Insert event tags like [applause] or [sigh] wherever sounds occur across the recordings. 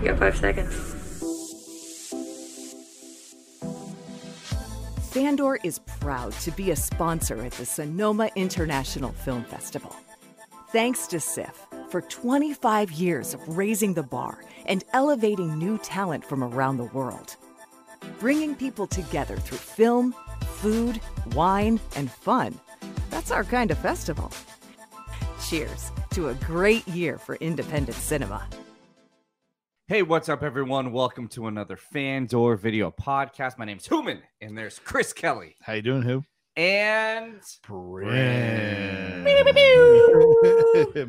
You got five seconds. Fandor is proud to be a sponsor at the Sonoma International Film Festival. Thanks to SIFF for 25 years of raising the bar and elevating new talent from around the world. Bringing people together through film, food, wine, and fun. That's our kind of festival. Cheers to a great year for independent cinema. Hey, what's up, everyone? Welcome to another Fandor video podcast. My name's Human, and there's Chris Kelly How you doing, who? and [laughs]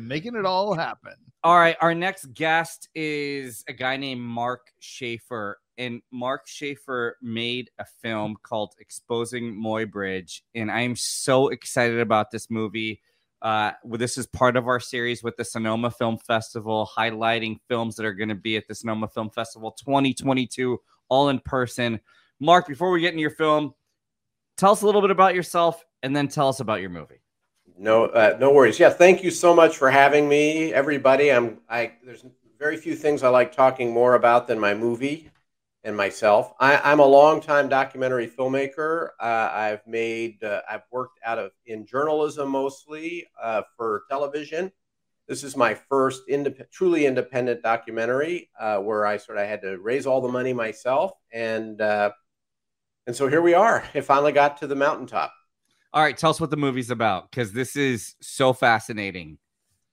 Making it all happen. all right. Our next guest is a guy named Mark Schaefer, and Mark Schaefer made a film called Exposing Muybridge, and I am so excited about this movie. Uh, this is part of our series with the Sonoma Film Festival, highlighting films that are going to be at the Sonoma Film Festival 2022, all in person. Mark, before we get into your film, tell us a little bit about yourself, and then tell us about your movie. No, uh, no worries. Yeah, thank you so much for having me, everybody. I'm. I there's very few things I like talking more about than my movie and myself. I, I'm a longtime documentary filmmaker. Uh, I've made. Uh, I've worked out of in journalism mostly uh, for television. This is my first indep- truly independent documentary uh, where I sort of had to raise all the money myself, and uh, and so here we are. [laughs] It finally got to the mountaintop. All right, tell us what the movie's about because this is so fascinating.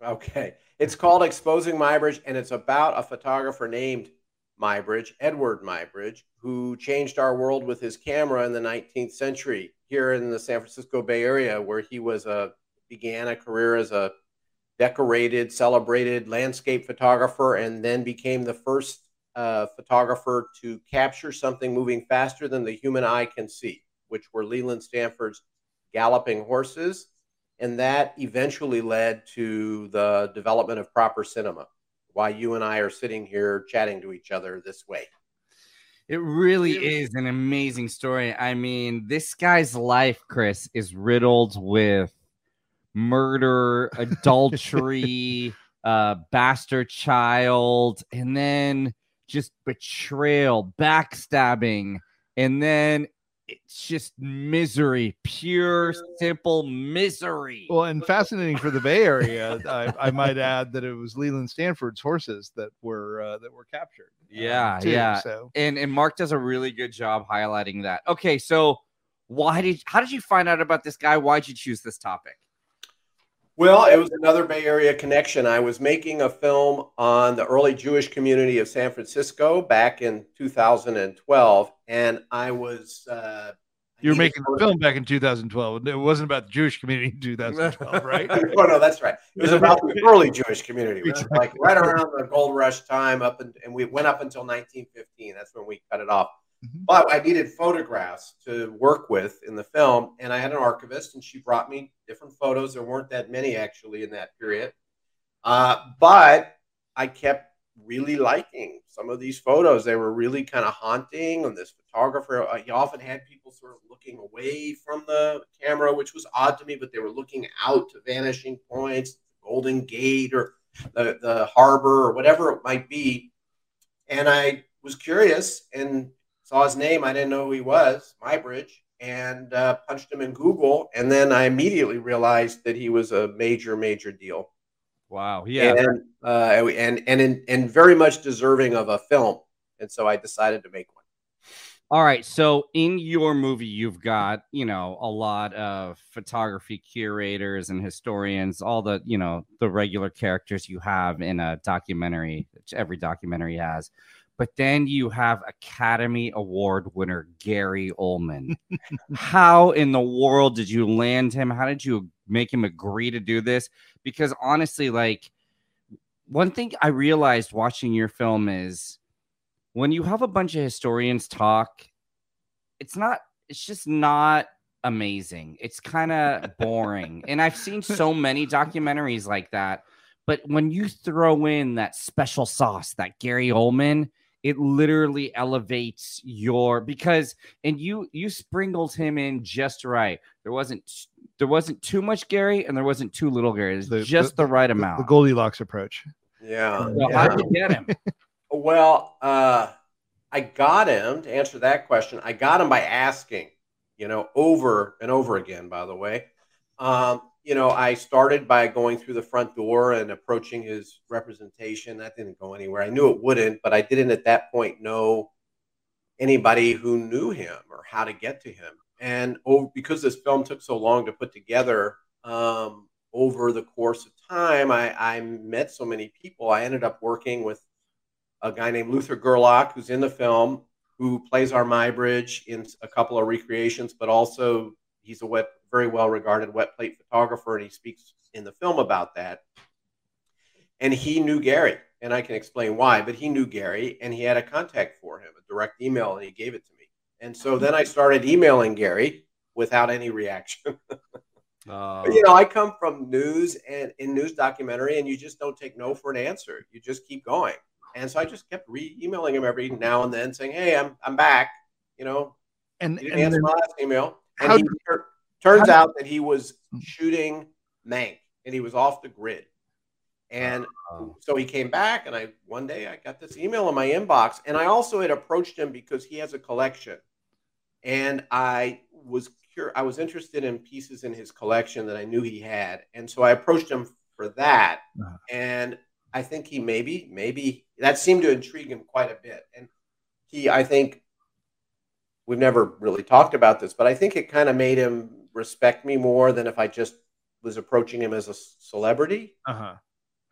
Okay. It's called Exposing Muybridge, and it's about a photographer named Muybridge, Edward Muybridge, who changed our world with his camera in the 19th century here in the San Francisco Bay Area, where he was a began a career as a decorated, celebrated landscape photographer, and then became the first uh, photographer to capture something moving faster than the human eye can see, which were Leland Stanford's galloping horses and that eventually led to the development of proper cinema. Why you and I are sitting here chatting to each other this way. It really is an amazing story. I mean, this guy's life, Chris, is riddled with murder, [laughs] adultery, uh, bastard child, and then just betrayal, backstabbing, and then it's just misery, pure, simple misery. Well, and fascinating for the Bay Area, I, I might add that it was Leland Stanford's horses that were uh, that were captured. uh, Yeah, too. yeah. So and and Mark does a really good job highlighting that. Okay, so why did how did you find out about this guy? Why'd you choose this topic? Well, it was another Bay Area connection. I was making a film on the early Jewish community of San Francisco back in 2012, and I was. Uh, you were making a film back in 2012. It wasn't about the Jewish community in 2012, right? [laughs] oh no, that's right. It was about the early Jewish community, which was like right around the gold rush time, up and, and we went up until 1915. That's when we cut it off. Mhm. But I needed photographs to work with in the film, and I had an archivist, and she brought me different photos. There weren't that many actually in that period, uh, but I kept really liking some of these photos. They were really kind of haunting, and this photographer, uh, he often had people sort of looking away from the camera, which was odd to me, but they were looking out to vanishing points, Golden Gate, or the, the harbor, or whatever it might be. And I was curious and saw his name. I didn't know who he was, Muybridge. and uh, punched him in Google. And then I immediately realized that he was a major, major deal. Wow. Yeah. And uh, and and in, and very much deserving of a film. And so I decided to make one. All right. So in your movie, you've got, you know, a lot of photography curators and historians, all the, you know, the regular characters you have in a documentary, which every documentary has. But then you have Academy Award winner Gary Oldman. [laughs] How in the world did you land him? How did you make him agree to do this? Because honestly, like one thing I realized watching your film is when you have a bunch of historians talk, it's not, it's just not amazing. It's kind of boring. [laughs] and I've seen so many documentaries like that. But when you throw in that special sauce, that Gary Oldman, it literally elevates your because and you you sprinkled him in just right. There wasn't there wasn't too much Gary and there wasn't too little Gary. It's just the, right amount. the Goldilocks approach. Yeah. Well, yeah. how'd you get him? [laughs] Well, uh, I got him to answer that question. I got him by asking, you know, over and over again, by the way. Um, you know, I started by going through the front door and approaching his representation. That didn't go anywhere. I knew it wouldn't, but I didn't at that point know anybody who knew him or how to get to him. And because this film took so long to put together, um, over the course of time, I, I met so many people. I ended up working with a guy named Luther Gerlach, who's in the film, who plays our Muybridge in a couple of recreations, but also he's a wet, very well regarded wet plate photographer, and he speaks in the film about that. And he knew Gary, and I can explain why, but he knew Gary, and he had a contact for him, a direct email, and he gave it to me. And so then I started emailing Gary without any reaction. But, [laughs] oh. you know, I come from news and in news documentary, and you just don't take no for an answer. You just keep going. And so I just kept re emailing him every now and then saying, Hey, I'm, I'm back. You know, And, he didn't and answer my last email. How he did- turns out that he was shooting Mank and he was off the grid. And Oh. so he came back, and I one day I got this email in my inbox, and I also had approached him because he has a collection, and I was cur- I was interested in pieces in his collection that I knew he had, and so I approached him for that, Uh-huh. and I think he maybe maybe that seemed to intrigue him quite a bit, and he I think we've never really talked about this, but I think it kind of made him respect me more than if I just was approaching him as a celebrity. uh-huh.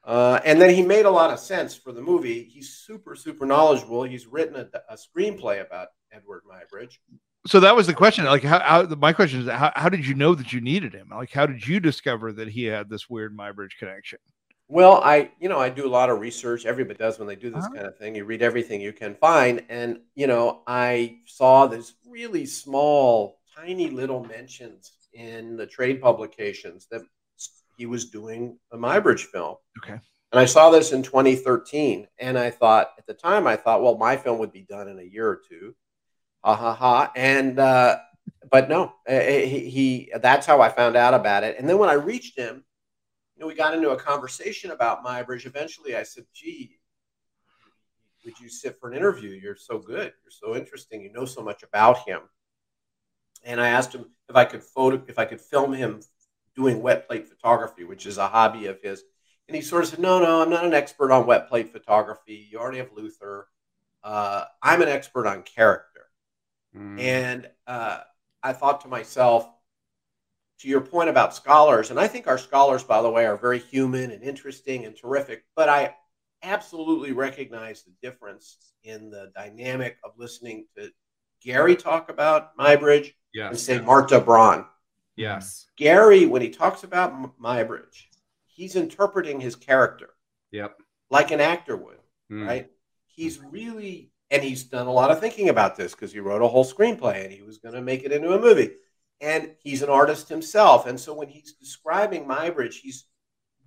Uh, and then he made a lot of sense for the movie. He's super, super knowledgeable. He's written a, a screenplay about Edward Muybridge. So that was the question. Like, how, how my question is, how, how did you know that you needed him? Like, how did you discover that he had this weird Muybridge connection? Well, I, you know, I do a lot of research. Everybody does when they do this Uh-huh. kind of thing. You read everything you can find, and you know, I saw this really small, tiny little mentions in the trade publications that he was doing a Muybridge film. Okay. And I saw this in 2013, and I thought at the time, I thought, well, my film would be done in a year or two. Ha ha ha! And uh, but no, uh, he, he that's how I found out about it. And then when I reached him, you know, we got into a conversation about Muybridge. Eventually, I said, "Gee, would you sit for an interview? You're so good. You're so interesting. You know so much about him." And I asked him if I could photo, if I could film him doing wet plate photography, which is a hobby of his. And he sort of said, "No, no, I'm not an expert on wet plate photography. You already have Luther. Uh, I'm an expert on character." Mm. And uh, I thought to myself, to your point about scholars, and I think our scholars, by the way, are very human and interesting and terrific, but I absolutely recognize the difference in the dynamic of listening to Gary talk about Muybridge and say Marta Braun. Yes. Gary, when he talks about Muybridge, he's interpreting his character Yep. like an actor would Mm. right? He's really, and he's done a lot of thinking about this because he wrote a whole screenplay and he was going to make it into a movie. And he's an artist himself. And so when he's describing Muybridge, he's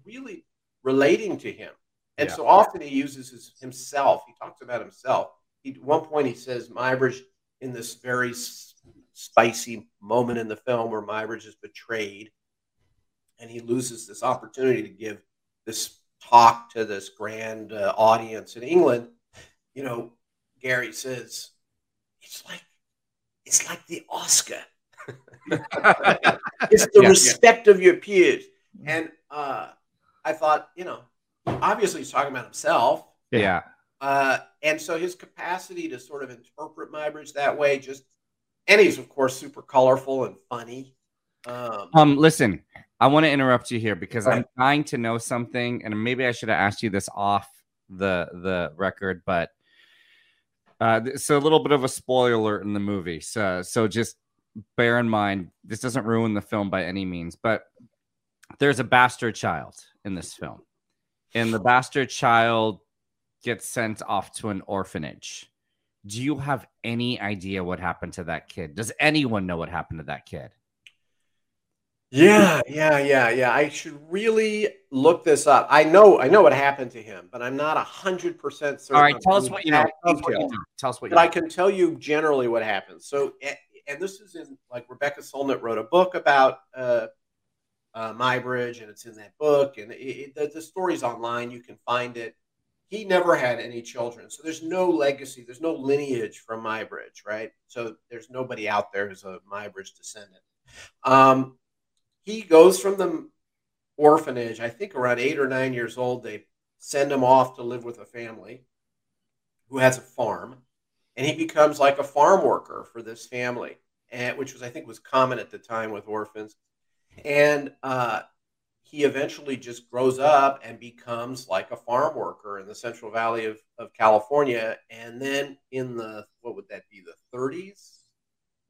really relating to him. And Yeah. so often he uses his, himself. He talks about himself. He, at one point, he says Muybridge in this very spicy moment in the film where Muybridge is betrayed and he loses this opportunity to give this talk to this grand uh, audience in England, you know, Gary says, it's like, it's like the Oscar. [laughs] it's the Yeah. respect of your peers. And uh, I thought, you know, obviously he's talking about himself. yeah. Uh, and so his capacity to sort of interpret Muybridge that way just, and he's of course super colorful and funny. Um, Um, listen, I want to interrupt you here because I'm trying to know something, and maybe I should have asked you this off the the record, but uh, so a little bit of a spoiler alert in the movie. So so just bear in mind this doesn't ruin the film by any means, but there's a bastard child in this film, and the bastard child gets sent off to an orphanage. Do you have any idea what happened to that kid? Does anyone know what happened to that kid? Yeah, yeah, yeah, yeah. I should really look this up. I know, I know what happened to him, but I'm not a hundred percent certain. All right, tell us what you know. Tell us what you know. Tell us what But I can tell you generally what happened. So, and this is in like Rebecca Solnit wrote a book about uh, uh, Muybridge, and it's in that book, and it, it, the, the story's online. You can find it. He never had any children, so there's no legacy. There's no lineage from Muybridge, right? So there's nobody out there who's a Muybridge descendant. Um, he goes from the orphanage. I think around eight or nine years old, they send him off to live with a family who has a farm, and he becomes like a farm worker for this family, and which was I think was common at the time with orphans. And uh, he eventually just grows up and becomes like a farm worker in the Central Valley of, of California. And then in the what would that be the 30s,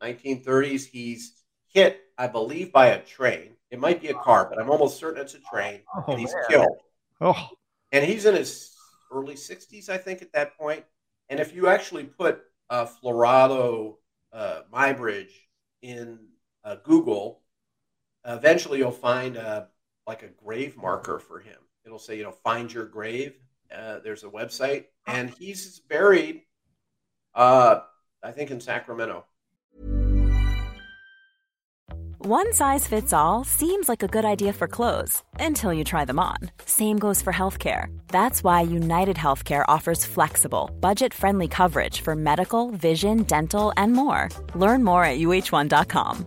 1930s, he's hit, I believe, by a train. It might be a car, but I'm almost certain it's a train. Oh, and he's man. killed Oh, and he's in his early 60s, I think, at that point. And if you actually put uh, Florado uh, Muybridge in uh, Google, eventually you'll find uh, like a grave marker for him. It'll say, you know, find your grave. Uh, there's a website, and he's buried, uh, I think, in Sacramento. One size fits all seems like a good idea for clothes until you try them on. Same goes for healthcare. That's why United Healthcare offers flexible, budget friendly coverage for medical, vision, dental, and more. Learn more at uh1.com.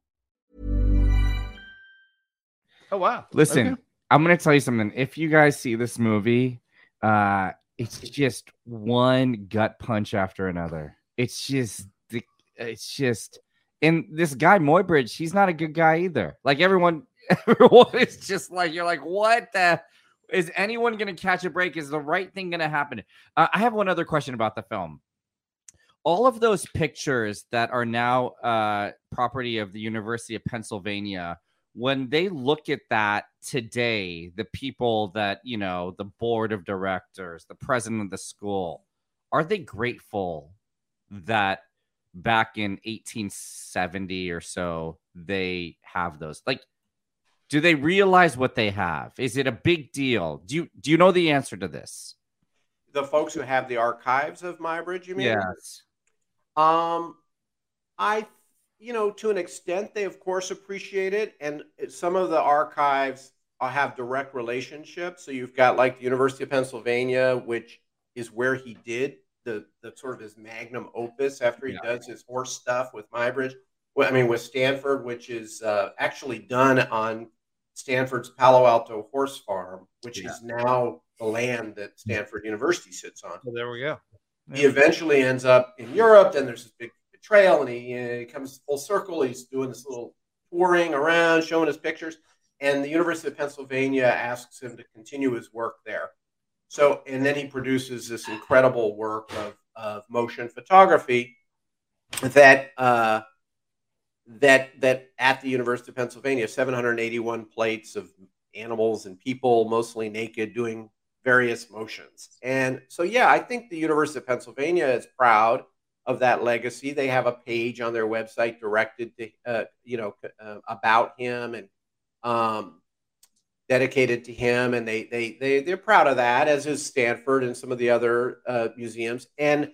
Oh wow. Listen, Okay. I'm gonna tell you something. If you guys see this movie, uh, it's just one gut punch after another. It's just the, it's just, and this guy Muybridge, he's not a good guy either. Like everyone, [laughs] everyone is just like you're like, what the. Is anyone going to catch a break? Is the right thing going to happen? Uh, I have one other question about the film. All of those pictures that are now uh, property of the University of Pennsylvania, when they look at that today, the people that, you know, the board of directors, the president of the school, are they grateful that back in 1870 or so they have those? Like, Do they realize what they have? Is it a big deal? Do you do you know the answer to this? The folks who have the archives of Muybridge, you mean? Yes. Um, I, you know, to an extent, they of course appreciate it, and some of the archives uh, have direct relationships. So you've got like the University of Pennsylvania, which is where he did the the sort of his magnum opus after he Yeah. does his horse stuff with Muybridge. Well, I mean, with Stanford, which is uh, actually done on Stanford's Palo Alto horse farm, which Yeah. is now the land that Stanford University sits on. Well, there we go. He eventually ends up in Europe. Then there's this big betrayal, and he, he comes full circle. He's doing this little touring around, showing his pictures, and the University of Pennsylvania asks him to continue his work there. So, and then he produces this incredible work of, of motion photography that uh, that that at the University of Pennsylvania, 781 plates of animals and people, mostly naked, doing various motions. And so, yeah, I think the University of Pennsylvania is proud of that legacy. They have a page on their website directed to, uh, you know, uh, about him and um, dedicated to him, and they they they they're proud of that, as is Stanford and some of the other uh, museums. And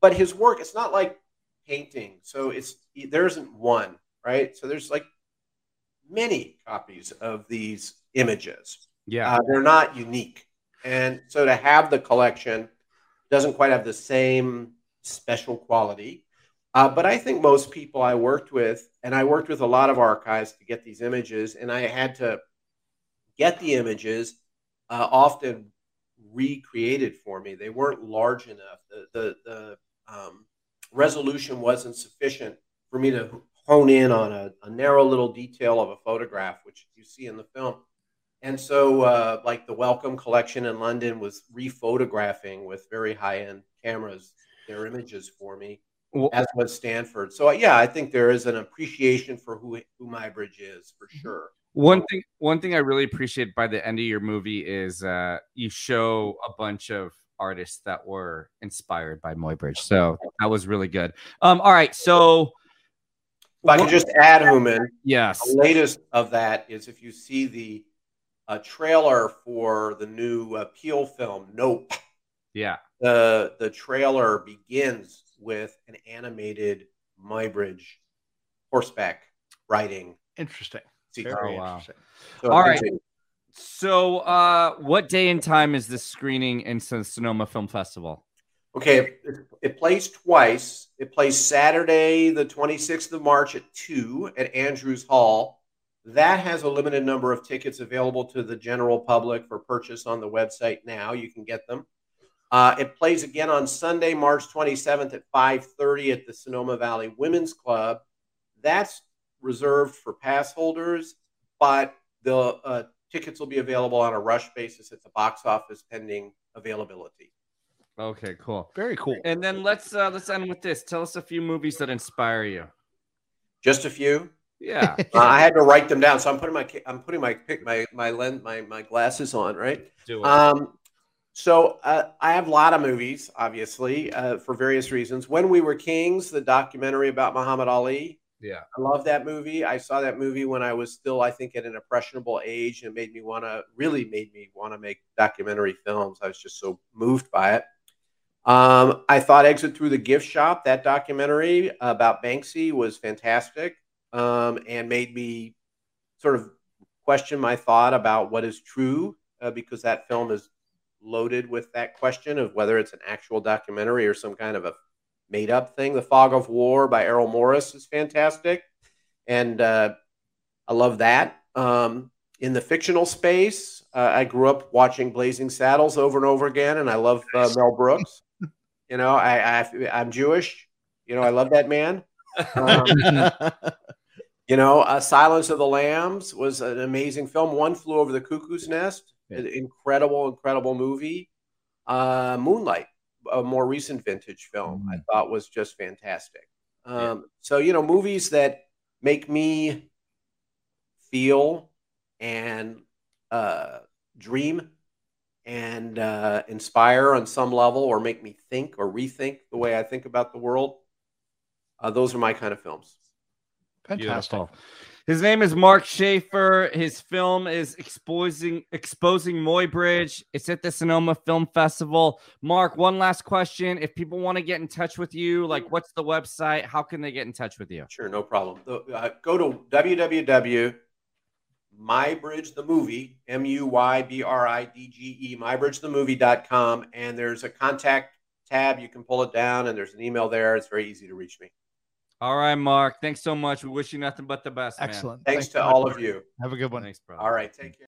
but his work, it's not like painting, so it's there isn't one, right? So there's like many copies of these images. Yeah. Uh, they're not unique. And so to have the collection doesn't quite have the same special quality. Uh, but I think most people I worked with, and I worked with a lot of archives to get these images, and I had to get the images uh, often recreated for me. They weren't large enough. The, the, the um, resolution wasn't sufficient for me to hone in on a, a narrow little detail of a photograph, which you see in the film. And so, uh, like the Wellcome Collection in London was rephotographing with very high end cameras their images for me, Well- as was Stanford. So, yeah, I think there is an appreciation for who who Muybridge is for sure. One thing, one thing I really appreciate by the end of your movie is uh, you show a bunch of artists that were inspired by Muybridge. So that was really good. Um, all right, so If I could just add, Human, yes, the latest of that is if you see the uh, trailer for the new uh, Peele film, Nope. yeah, the the trailer begins with an animated Muybridge horseback riding Interesting. sequence. Very Oh, wow. interesting. So All it right. continues. So, uh, what day and time is this screening in Son- Sonoma Film Festival? Okay, it, it plays twice. It plays Saturday, the 26th of March at 2 at Andrews Hall. That has a limited number of tickets available to the general public for purchase on the website now. You can get them. Uh, it plays again on Sunday, March 27th at 5:30 at the Sonoma Valley Women's Club. That's reserved for pass holders, but the uh, tickets will be available on a rush basis at the box office pending availability. Okay, cool. Very cool. And then let's uh, let's end with this. Tell us a few movies that inspire you. Just a few. Yeah. [laughs] Uh, I had to write them down, so I'm putting my I'm putting my pick my my lens my my glasses on, right? Do it. Um, so uh, I have a lot of movies, obviously, uh, for various reasons. When We Were Kings, the documentary about Muhammad Ali, yeah. I love that movie. I saw that movie when I was still, I think, at an impressionable age, and it made me want to really made me want to make documentary films. I was just so moved by it. Um, I thought Exit Through the Gift Shop, that documentary about Banksy, was fantastic um, and made me sort of question my thought about what is true uh, because that film is loaded with that question of whether it's an actual documentary or some kind of a made up thing. The Fog of War by Errol Morris is fantastic. And uh, I love that. Um, in the fictional space, uh, I grew up watching Blazing Saddles over and over again, and I love uh, Mel Brooks. You know, I, I I'm Jewish. You know, I love that man. Um, [laughs] you know, uh, Silence of the Lambs was an amazing film. One Flew Over the Cuckoo's Nest, an incredible, incredible movie. Uh, Moonlight, a more recent vintage film, I thought was just fantastic. Um, So, you know, movies that make me feel and uh, dream and uh, inspire on some level or make me think or rethink the way I think about the world. Uh, those are my kind of films. Fantastic. Beautiful. His name is Mark Schaefer. His film is exposing exposing Muybridge. It's at the Sonoma Film Festival. Mark, one last question: If people want to get in touch with you, like, what's the website? How can they get in touch with you? Sure, no problem. Uh, go to www. Muybridge the M U Y B R I D G E, muybridgethemovie.com. And there's a contact tab. You can pull it down, and there's an email there. It's very easy to reach me. All right, Mark. Thanks so much. We wish you nothing but the best. man. Excellent. Thanks, to all of you. Have a good one. Thanks, bro. All right, take care.